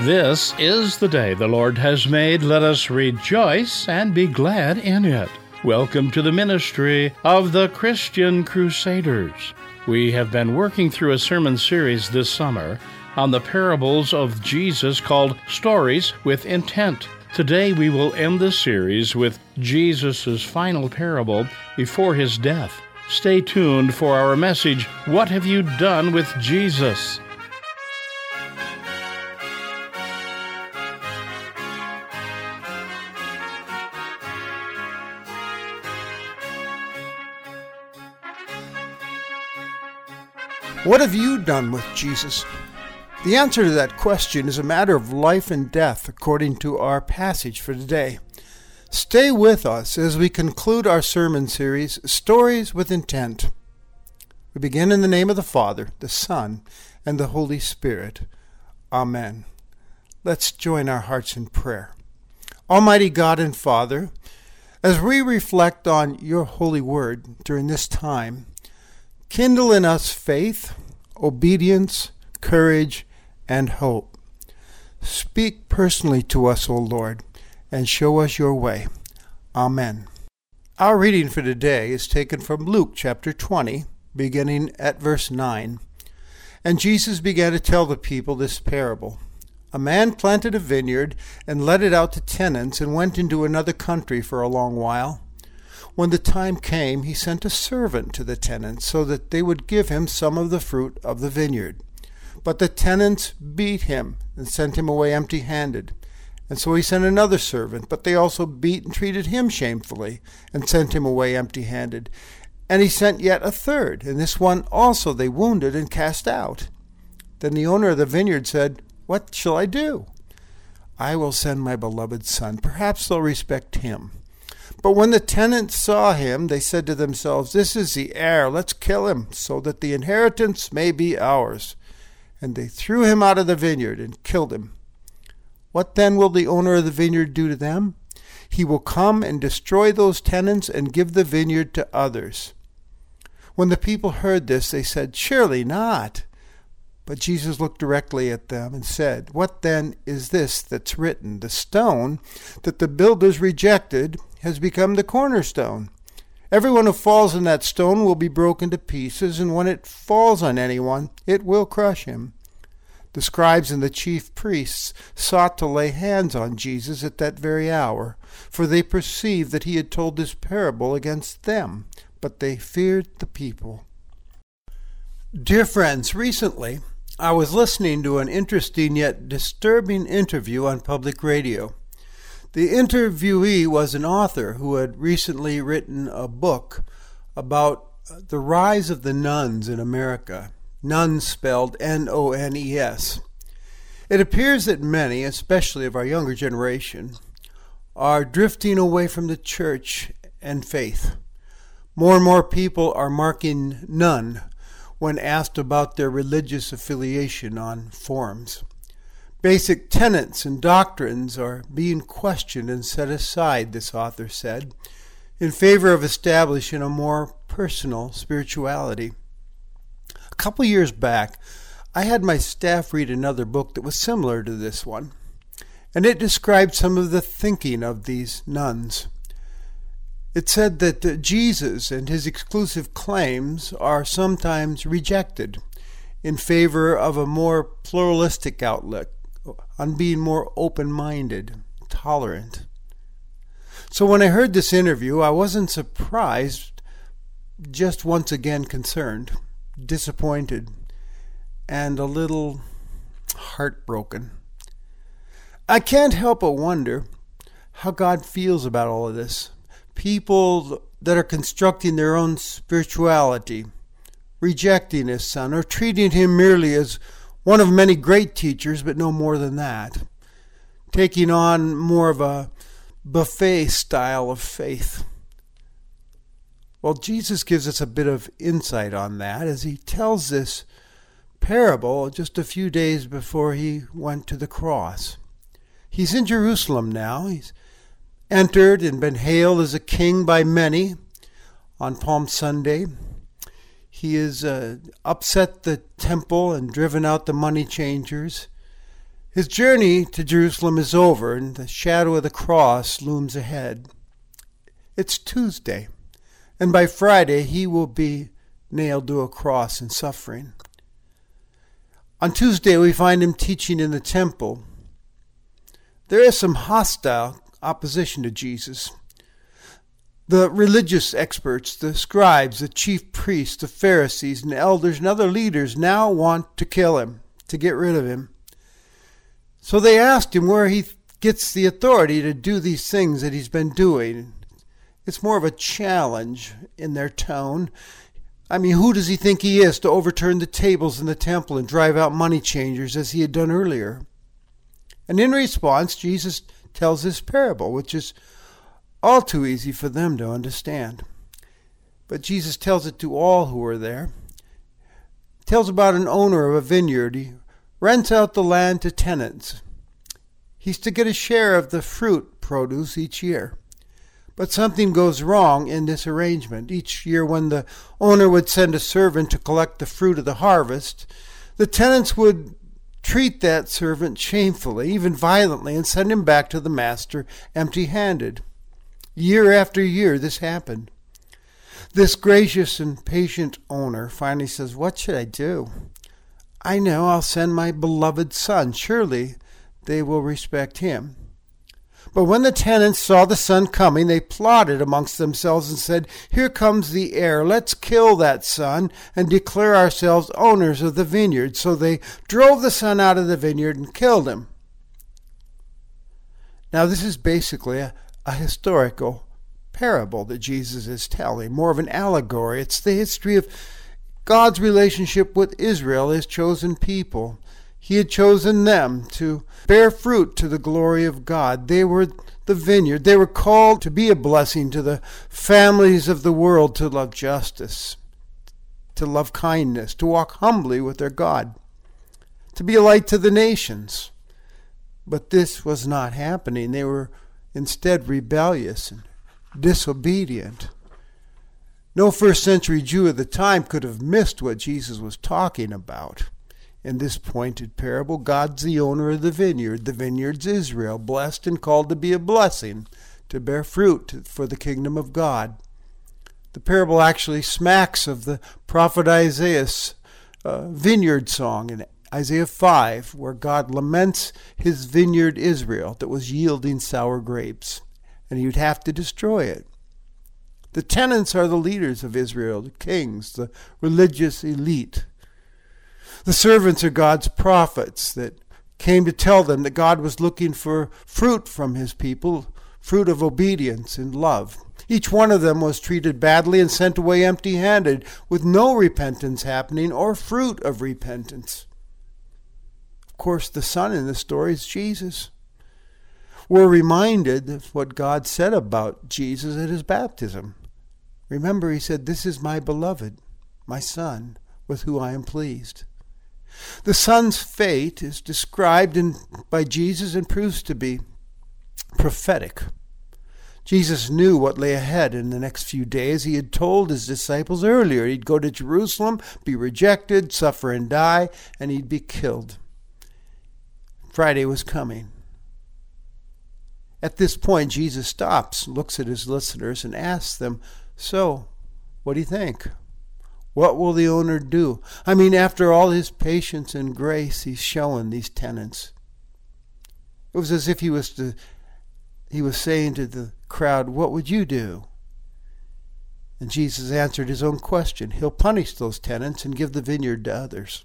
This is the day the Lord has made. Let us rejoice and be glad in it. Welcome to the ministry of the Christian Crusaders. We have been working through a sermon series this summer on the parables of Jesus called Stories with Intent. Today we will end the series with Jesus' final parable before his death. Stay tuned for our message What Have You Done with Jesus? What have you done with Jesus? The answer to that question is a matter of life and death, according to our passage for today. Stay with us as we conclude our sermon series, Stories with Intent. We begin in the name of the Father, the Son, and the Holy Spirit. Amen. Let's join our hearts in prayer. Almighty God and Father, as we reflect on your holy word during this time, Kindle in us faith, obedience, courage, and hope. Speak personally to us, O Lord, and show us your way. Amen. Our reading for today is taken from Luke chapter 20, beginning at verse 9. And Jesus began to tell the people this parable. A man planted a vineyard and let it out to tenants and went into another country for a long while. When the time came, he sent a servant to the tenants so that they would give him some of the fruit of the vineyard. But the tenants beat him and sent him away empty handed. And so he sent another servant, but they also beat and treated him shamefully and sent him away empty handed. And he sent yet a third, and this one also they wounded and cast out. Then the owner of the vineyard said, What shall I do? I will send my beloved son. Perhaps they'll respect him. But when the tenants saw him, they said to themselves, This is the heir, let's kill him, so that the inheritance may be ours. And they threw him out of the vineyard and killed him. What then will the owner of the vineyard do to them? He will come and destroy those tenants and give the vineyard to others. When the people heard this, they said, Surely not. But Jesus looked directly at them and said, What then is this that's written? The stone that the builders rejected has become the cornerstone. Everyone who falls on that stone will be broken to pieces, and when it falls on anyone, it will crush him. The scribes and the chief priests sought to lay hands on Jesus at that very hour, for they perceived that he had told this parable against them, but they feared the people. Dear friends, recently I was listening to an interesting yet disturbing interview on public radio. The interviewee was an author who had recently written a book about the rise of the nones in America, nones spelled N O N E S. It appears that many, especially of our younger generation, are drifting away from the church and faith. More and more people are marking none when asked about their religious affiliation on forums. Basic tenets and doctrines are being questioned and set aside, this author said, in favor of establishing a more personal spirituality. A couple years back, I had my staff read another book that was similar to this one, and it described some of the thinking of these nones. It said that uh, Jesus and his exclusive claims are sometimes rejected in favor of a more pluralistic outlook on being more open minded, tolerant. So when I heard this interview, I wasn't surprised, just once again concerned, disappointed, and a little heartbroken. I can't help but wonder how God feels about all of this people that are constructing their own spirituality, rejecting his son, or treating him merely as one of many great teachers, but no more than that, taking on more of a buffet style of faith. Well, Jesus gives us a bit of insight on that as he tells this parable just a few days before he went to the cross. He's in Jerusalem now. He's entered and been hailed as a king by many on Palm Sunday. He has uh, upset the temple and driven out the money changers. His journey to Jerusalem is over, and the shadow of the cross looms ahead. It's Tuesday, and by Friday he will be nailed to a cross and suffering. On Tuesday, we find him teaching in the temple. There is some hostile opposition to Jesus. The religious experts, the scribes, the chief priests, the Pharisees, and elders, and other leaders now want to kill him, to get rid of him. So they asked him where he gets the authority to do these things that he's been doing. It's more of a challenge in their tone. I mean, who does he think he is to overturn the tables in the temple and drive out money changers as he had done earlier? And in response, Jesus tells this parable, which is all too easy for them to understand. But Jesus tells it to all who are there. He tells about an owner of a vineyard. He rents out the land to tenants. He's to get a share of the fruit produce each year. But something goes wrong in this arrangement. Each year, when the owner would send a servant to collect the fruit of the harvest, the tenants would treat that servant shamefully, even violently, and send him back to the master empty handed. Year after year, this happened. This gracious and patient owner finally says, What should I do? I know I'll send my beloved son. Surely they will respect him. But when the tenants saw the son coming, they plotted amongst themselves and said, Here comes the heir. Let's kill that son and declare ourselves owners of the vineyard. So they drove the son out of the vineyard and killed him. Now, this is basically a, a historical parable that Jesus is telling, more of an allegory. It's the history of God's relationship with Israel, his chosen people. He had chosen them to bear fruit to the glory of God. They were the vineyard. They were called to be a blessing to the families of the world, to love justice, to love kindness, to walk humbly with their God, to be a light to the nations. But this was not happening. They were instead rebellious and disobedient. No first century Jew of the time could have missed what Jesus was talking about in this pointed parable, God's the owner of the vineyard. The vineyard's Israel, blessed and called to be a blessing, to bear fruit for the kingdom of God. The parable actually smacks of the prophet Isaiah's uh, vineyard song in Isaiah 5, where God laments his vineyard Israel that was yielding sour grapes, and he would have to destroy it. The tenants are the leaders of Israel, the kings, the religious elite. The servants are God's prophets that came to tell them that God was looking for fruit from his people, fruit of obedience and love. Each one of them was treated badly and sent away empty handed, with no repentance happening or fruit of repentance. Of course, the Son in the story is Jesus. We're reminded of what God said about Jesus at his baptism. Remember, he said, This is my beloved, my Son, with whom I am pleased. The Son's fate is described in, by Jesus and proves to be prophetic. Jesus knew what lay ahead in the next few days. He had told his disciples earlier he'd go to Jerusalem, be rejected, suffer and die, and he'd be killed. Friday was coming. At this point, Jesus stops, looks at his listeners, and asks them, So, what do you think? What will the owner do? I mean, after all his patience and grace he's showing these tenants. It was as if he was to he was saying to the crowd, What would you do? And Jesus answered his own question. He'll punish those tenants and give the vineyard to others.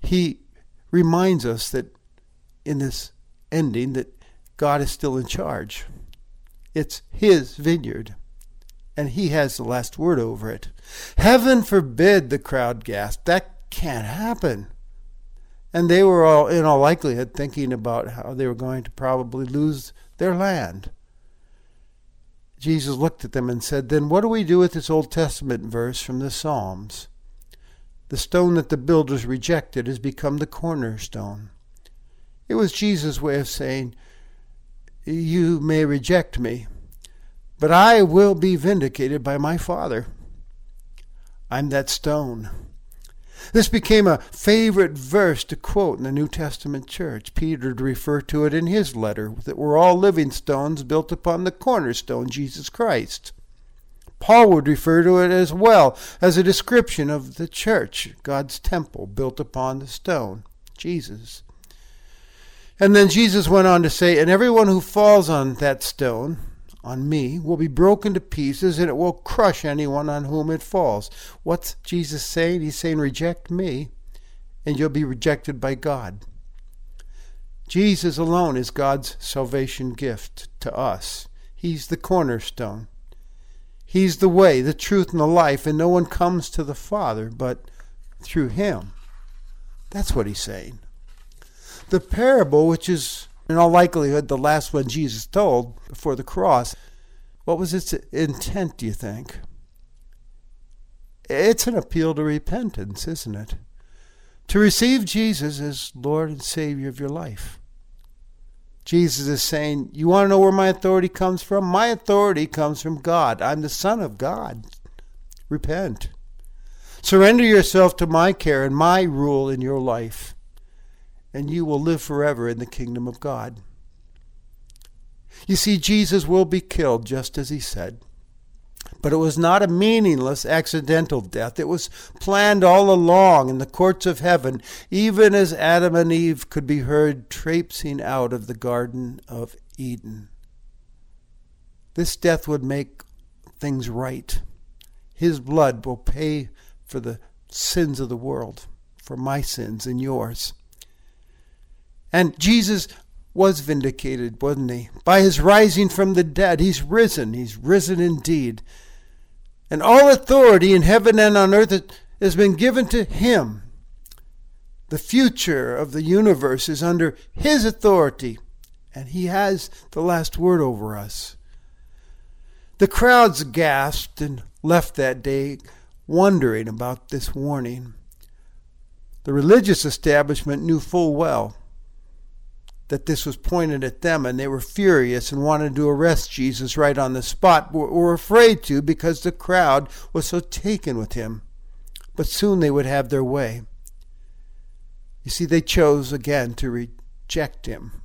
He reminds us that in this ending that God is still in charge. It's his vineyard and he has the last word over it. Heaven forbid, the crowd gasped. That can't happen. And they were all, in all likelihood, thinking about how they were going to probably lose their land. Jesus looked at them and said, Then what do we do with this Old Testament verse from the Psalms? The stone that the builders rejected has become the cornerstone. It was Jesus' way of saying, You may reject me, but I will be vindicated by my Father. I'm that stone. This became a favorite verse to quote in the New Testament church. Peter would refer to it in his letter that we're all living stones built upon the cornerstone, Jesus Christ. Paul would refer to it as well as a description of the church, God's temple built upon the stone, Jesus. And then Jesus went on to say, And everyone who falls on that stone, on me will be broken to pieces and it will crush anyone on whom it falls. What's Jesus saying? He's saying, Reject me and you'll be rejected by God. Jesus alone is God's salvation gift to us. He's the cornerstone. He's the way, the truth, and the life, and no one comes to the Father but through him. That's what he's saying. The parable, which is in all likelihood the last one Jesus told before the cross, what was its intent, do you think? It's an appeal to repentance, isn't it? To receive Jesus as Lord and Savior of your life. Jesus is saying, You want to know where my authority comes from? My authority comes from God. I'm the Son of God. Repent. Surrender yourself to my care and my rule in your life, and you will live forever in the kingdom of God. You see, Jesus will be killed just as he said. But it was not a meaningless, accidental death. It was planned all along in the courts of heaven, even as Adam and Eve could be heard traipsing out of the Garden of Eden. This death would make things right. His blood will pay for the sins of the world, for my sins and yours. And Jesus was vindicated, wasn't he? By his rising from the dead. He's risen. He's risen indeed. And all authority in heaven and on earth has been given to him. The future of the universe is under his authority, and he has the last word over us. The crowds gasped and left that day wondering about this warning. The religious establishment knew full well that this was pointed at them, and they were furious and wanted to arrest Jesus right on the spot, but were afraid to because the crowd was so taken with him. But soon they would have their way. You see, they chose again to reject him,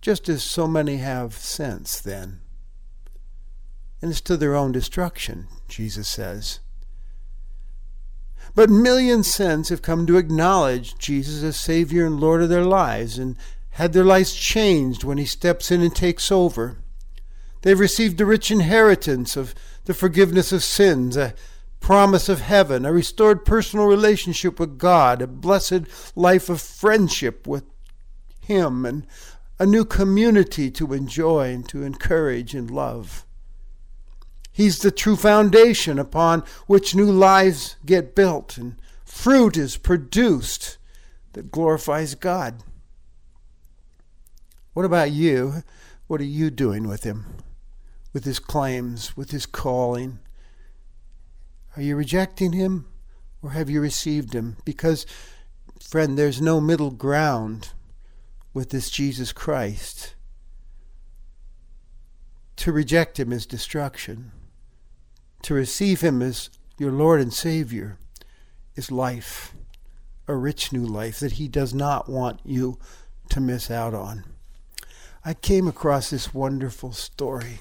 just as so many have since then. And it's to their own destruction, Jesus says. But millions since have come to acknowledge Jesus as Savior and Lord of their lives and had their lives changed when He steps in and takes over. They've received a rich inheritance of the forgiveness of sins, a promise of heaven, a restored personal relationship with God, a blessed life of friendship with Him, and a new community to enjoy and to encourage and love. He's the true foundation upon which new lives get built and fruit is produced that glorifies God. What about you? What are you doing with him? With his claims, with his calling? Are you rejecting him or have you received him? Because, friend, there's no middle ground with this Jesus Christ. To reject him is destruction to receive Him as your Lord and Savior is life, a rich new life that He does not want you to miss out on. I came across this wonderful story.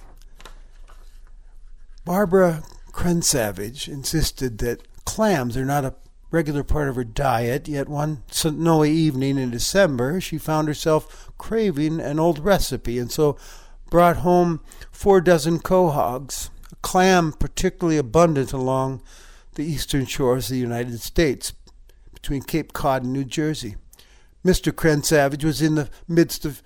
Barbara Crensavage insisted that clams are not a regular part of her diet, yet one snowy evening in December she found herself craving an old recipe and so brought home four dozen quahogs clam particularly abundant along the eastern shores of the United States, between Cape Cod and New Jersey. Mr. Crensavage was in the midst of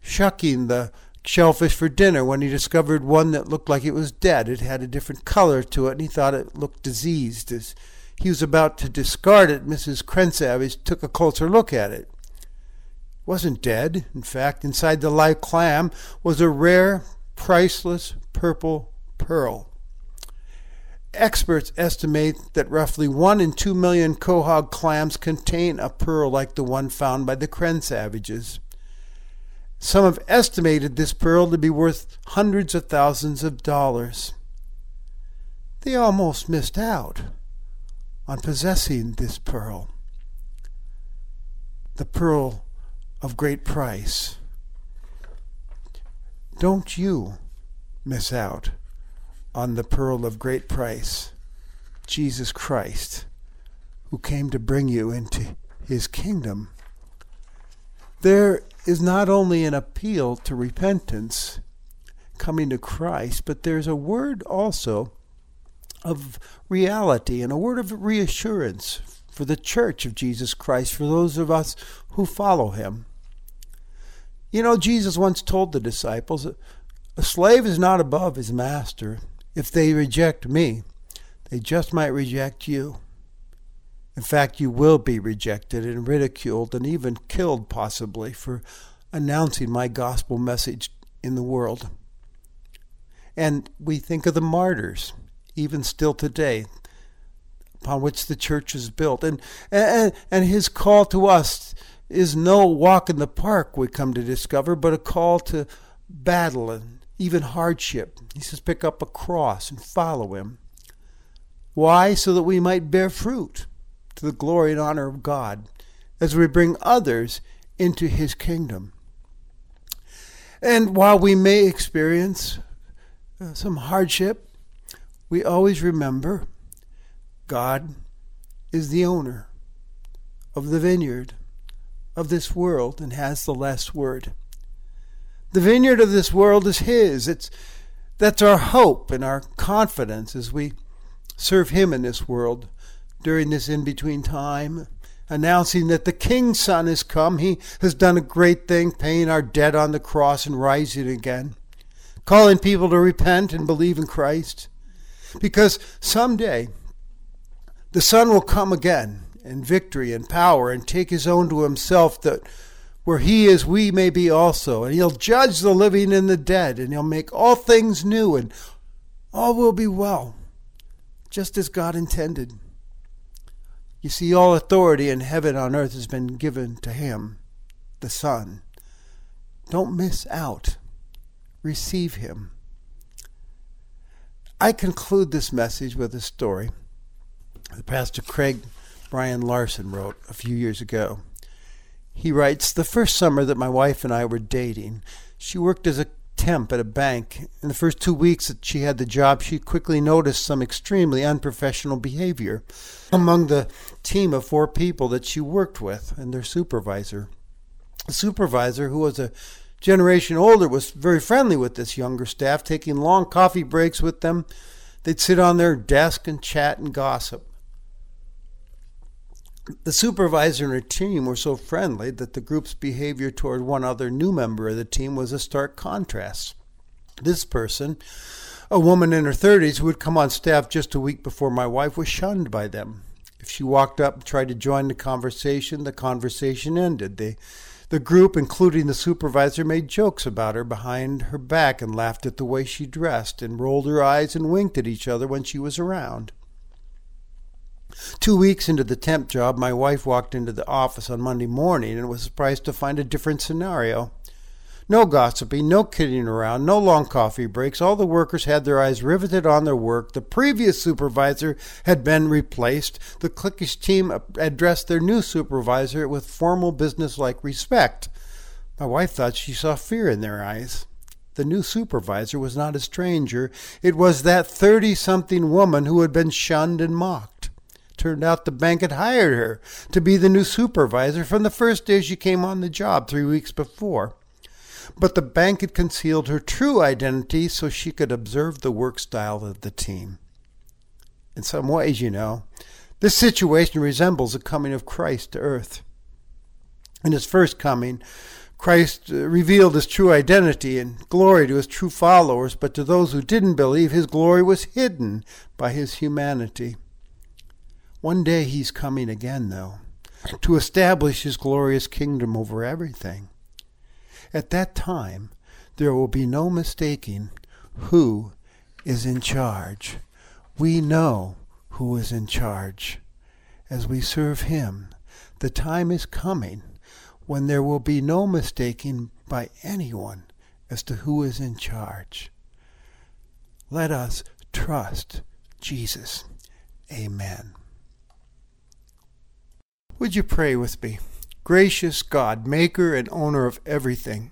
shucking the shellfish for dinner when he discovered one that looked like it was dead. It had a different color to it, and he thought it looked diseased. As he was about to discard it, Mrs. Crensavage took a closer look at it. It wasn't dead. In fact, inside the live clam was a rare, priceless purple pearl. Experts estimate that roughly 1 in 2 million quahog clams contain a pearl like the one found by the Crensavages. Some have estimated this pearl to be worth hundreds of thousands of dollars. They almost missed out. on possessing this pearl, the pearl of great price. Don't you miss out on the pearl of great price, Jesus Christ, who came to bring you into his kingdom. There is not only an appeal to repentance, coming to Christ, but there's a word also of reality and a word of reassurance for the church of Jesus Christ, for those of us who follow him. You know, Jesus once told the disciples, A slave is not above his master. If they reject me, they just might reject you. In fact, you will be rejected and ridiculed and even killed, possibly, for announcing my gospel message in the world. And we think of the martyrs, even still today, upon which the church is built. And, and, and his call to us is no walk in the park, we come to discover, but a call to battle and even hardship. He says, pick up a cross and follow him. Why? So that we might bear fruit to the glory and honor of God as we bring others into his kingdom. And while we may experience uh, some hardship, we always remember God is the owner of the vineyard of this world and has the last word. The vineyard of this world is His. It's that's our hope and our confidence as we serve Him in this world during this in between time, announcing that the King's Son has come. He has done a great thing, paying our debt on the cross and rising again, calling people to repent and believe in Christ. Because someday the Son will come again in victory and power and take his own to himself that where he is we may be also and he'll judge the living and the dead and he'll make all things new and all will be well just as God intended. You see, all authority in heaven and on earth has been given to him, the Son. Don't miss out. Receive him. I conclude this message with a story that Pastor Craig Brian Larson wrote a few years ago. He writes The first summer that my wife and I were dating, she worked as a temp at a bank. In the first two weeks that she had the job, she quickly noticed some extremely unprofessional behavior among the team of four people that she worked with and their supervisor. The supervisor, who was a generation older, was very friendly with this younger staff, taking long coffee breaks with them. They'd sit on their desk and chat and gossip. The supervisor and her team were so friendly that the group's behavior toward one other new member of the team was a stark contrast. This person, a woman in her 30s who had come on staff just a week before my wife, was shunned by them. If she walked up and tried to join the conversation, the conversation ended. They, the group, including the supervisor, made jokes about her behind her back and laughed at the way she dressed and rolled her eyes and winked at each other when she was around. Two weeks into the temp job, my wife walked into the office on Monday morning and was surprised to find a different scenario. No gossiping, no kidding around, no long coffee breaks. All the workers had their eyes riveted on their work. The previous supervisor had been replaced. The cliquish team addressed their new supervisor with formal business-like respect. My wife thought she saw fear in their eyes. The new supervisor was not a stranger. It was that thirty something woman who had been shunned and mocked. Turned out the bank had hired her to be the new supervisor from the first day she came on the job three weeks before. But the bank had concealed her true identity so she could observe the work style of the team. In some ways, you know, this situation resembles the coming of Christ to earth. In his first coming, Christ uh, revealed his true identity and glory to his true followers, but to those who didn't believe, his glory was hidden by his humanity. One day he's coming again, though, to establish his glorious kingdom over everything. At that time, there will be no mistaking who is in charge. We know who is in charge. As we serve him, the time is coming when there will be no mistaking by anyone as to who is in charge. Let us trust Jesus. Amen. Would you pray with me? Gracious God, maker and owner of everything,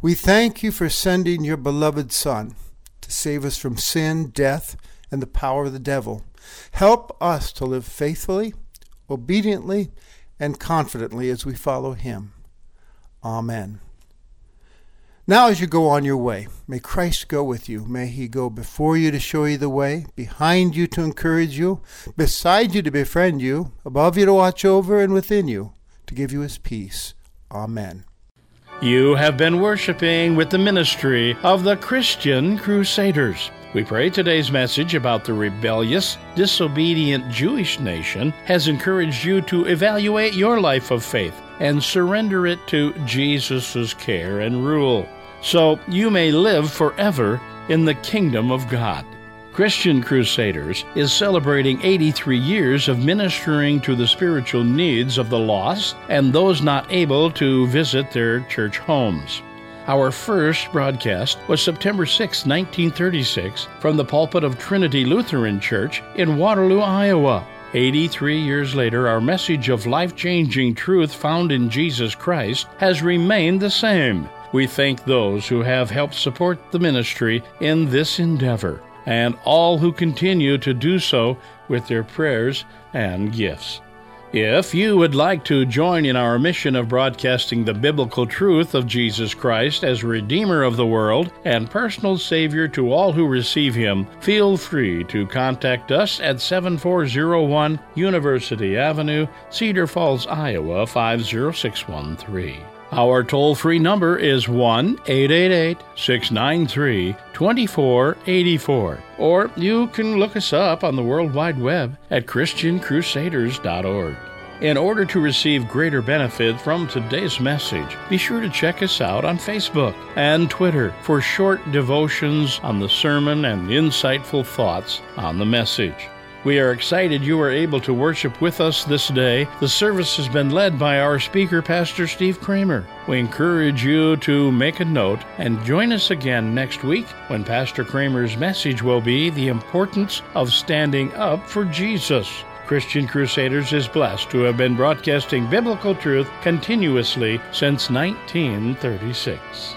we thank you for sending your beloved Son to save us from sin, death, and the power of the devil. Help us to live faithfully, obediently, and confidently as we follow him. Amen. Now, as you go on your way, may Christ go with you. May he go before you to show you the way, behind you to encourage you, beside you to befriend you, above you to watch over, and within you to give you his peace. Amen. You have been worshiping with the ministry of the Christian Crusaders. We pray today's message about the rebellious, disobedient Jewish nation has encouraged you to evaluate your life of faith and surrender it to Jesus' care and rule, so you may live forever in the kingdom of God. Christian Crusaders is celebrating 83 years of ministering to the spiritual needs of the lost and those not able to visit their church homes. Our first broadcast was September 6, 1936, from the pulpit of Trinity Lutheran Church in Waterloo, Iowa. 83 years later, our message of life changing truth found in Jesus Christ has remained the same. We thank those who have helped support the ministry in this endeavor and all who continue to do so with their prayers and gifts. If you would like to join in our mission of broadcasting the biblical truth of Jesus Christ as Redeemer of the world and personal Savior to all who receive Him, feel free to contact us at 7401 University Avenue, Cedar Falls, Iowa 50613. Our toll free number is 1 888 693 2484. Or you can look us up on the World Wide Web at ChristianCrusaders.org. In order to receive greater benefit from today's message, be sure to check us out on Facebook and Twitter for short devotions on the sermon and insightful thoughts on the message. We are excited you are able to worship with us this day. The service has been led by our speaker, Pastor Steve Kramer. We encourage you to make a note and join us again next week when Pastor Kramer's message will be the importance of standing up for Jesus. Christian Crusaders is blessed to have been broadcasting biblical truth continuously since 1936.